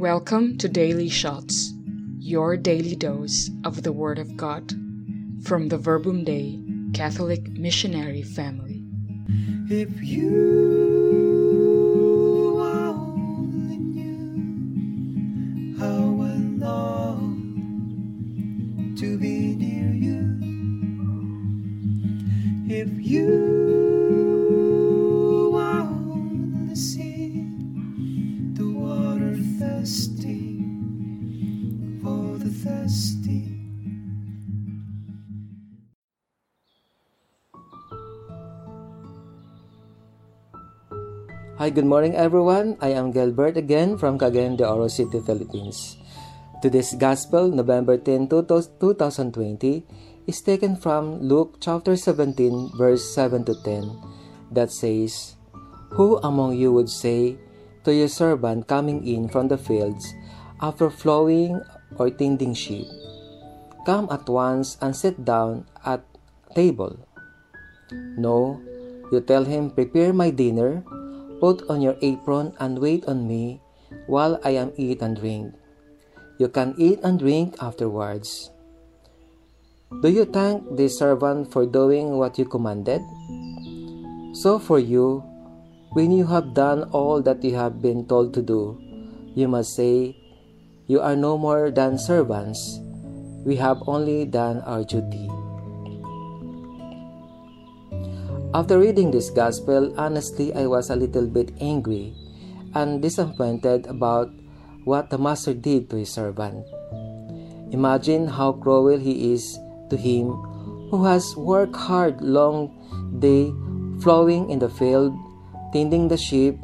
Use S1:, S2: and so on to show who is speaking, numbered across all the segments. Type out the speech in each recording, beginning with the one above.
S1: Welcome to Daily Shots, your daily dose of the Word of God from the Verbum Dei Catholic Missionary Family.
S2: If you only knew how I long to be near you. If you
S3: Hi, good morning everyone. I am Gilbert again from Cagayan de Oro City, Philippines. Today's Gospel, November 10, 2020, is taken from Luke chapter 17, verse 7 to 10, that says, Who among you would say to your servant coming in from the fields after flowing or tending sheep, Come at once and sit down at table? No, you tell him, Prepare my dinner Put on your apron and wait on me while I am eat and drink. You can eat and drink afterwards. Do you thank the servant for doing what you commanded? So for you, when you have done all that you have been told to do, you must say, You are no more than servants. We have only done our duty. After reading this gospel, honestly, I was a little bit angry and disappointed about what the master did to his servant. Imagine how cruel he is to him who has worked hard long day plowing in the field, tending the sheep,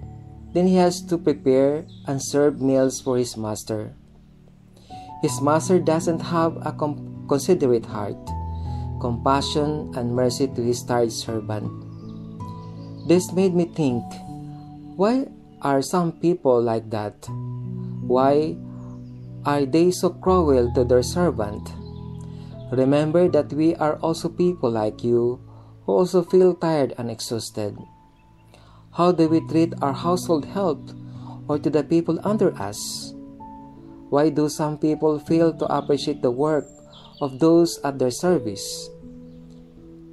S3: then he has to prepare and serve meals for his master. His master doesn't have a considerate heart compassion, and mercy to his tired servant. This made me think why are some people like that? Why are they so cruel to their servant? Remember that we are also people like you who also feel tired and exhausted. How do we treat our household help or to the people under us? Why do some people fail to appreciate the work of those at their service.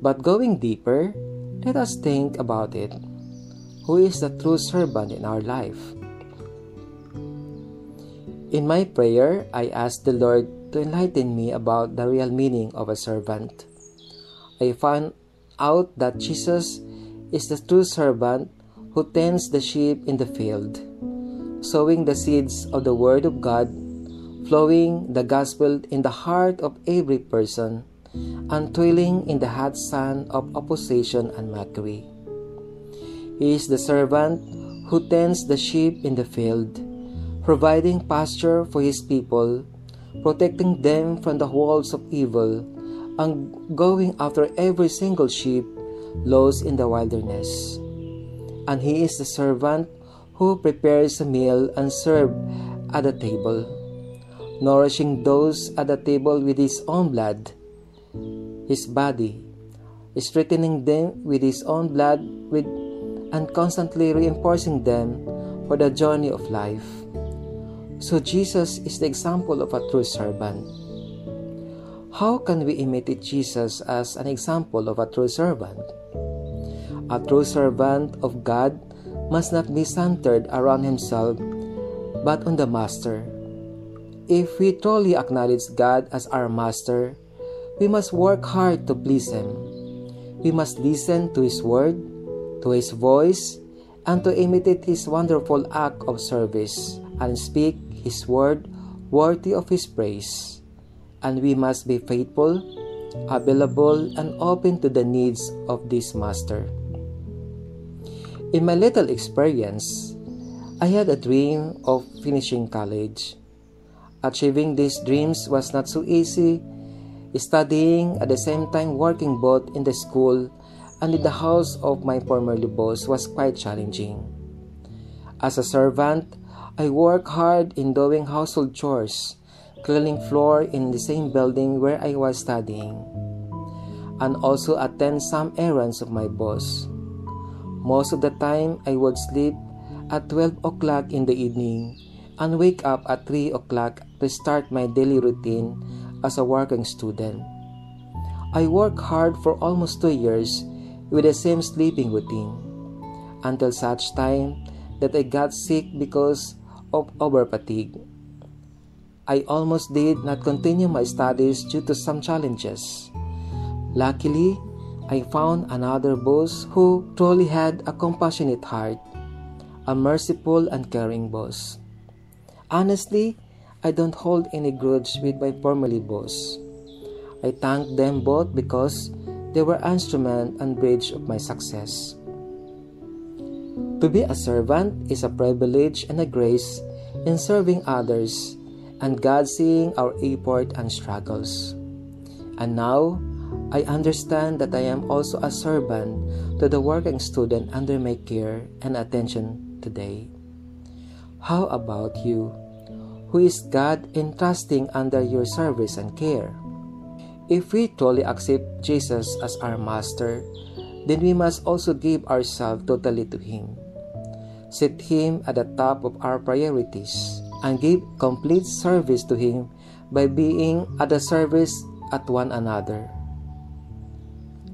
S3: But going deeper, let us think about it. Who is the true servant in our life? In my prayer, I asked the Lord to enlighten me about the real meaning of a servant. I found out that Jesus is the true servant who tends the sheep in the field, sowing the seeds of the Word of God flowing the gospel in the heart of every person, and toiling in the hot sun of opposition and mockery. He is the servant who tends the sheep in the field, providing pasture for his people, protecting them from the walls of evil, and going after every single sheep lost in the wilderness. And he is the servant who prepares a meal and serves at the table nourishing those at the table with his own blood, his body, strengthening them with his own blood with, and constantly reinforcing them for the journey of life. So Jesus is the example of a true servant. How can we imitate Jesus as an example of a true servant? A true servant of God must not be centered around himself, but on the Master if we truly acknowledge God as our Master, we must work hard to please Him. We must listen to His word, to His voice, and to imitate His wonderful act of service and speak His word worthy of His praise. And we must be faithful, available, and open to the needs of this Master. In my little experience, I had a dream of finishing college. Achieving these dreams was not so easy. Studying at the same time working both in the school and in the house of my former boss was quite challenging. As a servant, I worked hard in doing household chores, cleaning floor in the same building where I was studying, and also attend some errands of my boss. Most of the time, I would sleep at 12 o'clock in the evening and wake up at 3 o'clock to start my daily routine as a working student. I worked hard for almost two years with the same sleeping routine until such time that I got sick because of over fatigue. I almost did not continue my studies due to some challenges. Luckily, I found another boss who truly had a compassionate heart, a merciful and caring boss. Honestly, I don't hold any grudge with my formerly boss. I thank them both because they were instrument and bridge of my success. To be a servant is a privilege and a grace in serving others and God seeing our effort and struggles. And now, I understand that I am also a servant to the working student under my care and attention today. How about you? Who is God entrusting under your service and care? If we truly accept Jesus as our Master, then we must also give ourselves totally to Him. Set Him at the top of our priorities and give complete service to Him by being at the service at one another.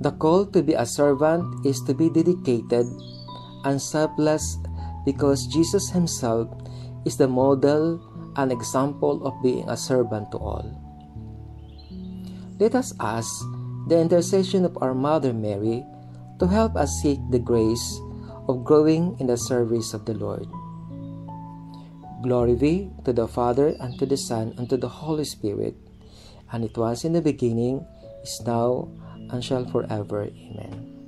S3: The call to be a servant is to be dedicated and selfless because Jesus Himself is the model and example of being a servant to all. Let us ask the intercession of our Mother Mary to help us seek the grace of growing in the service of the Lord. Glory be to the Father, and to the Son, and to the Holy Spirit, and it was in the beginning, is now, and shall forever. Amen.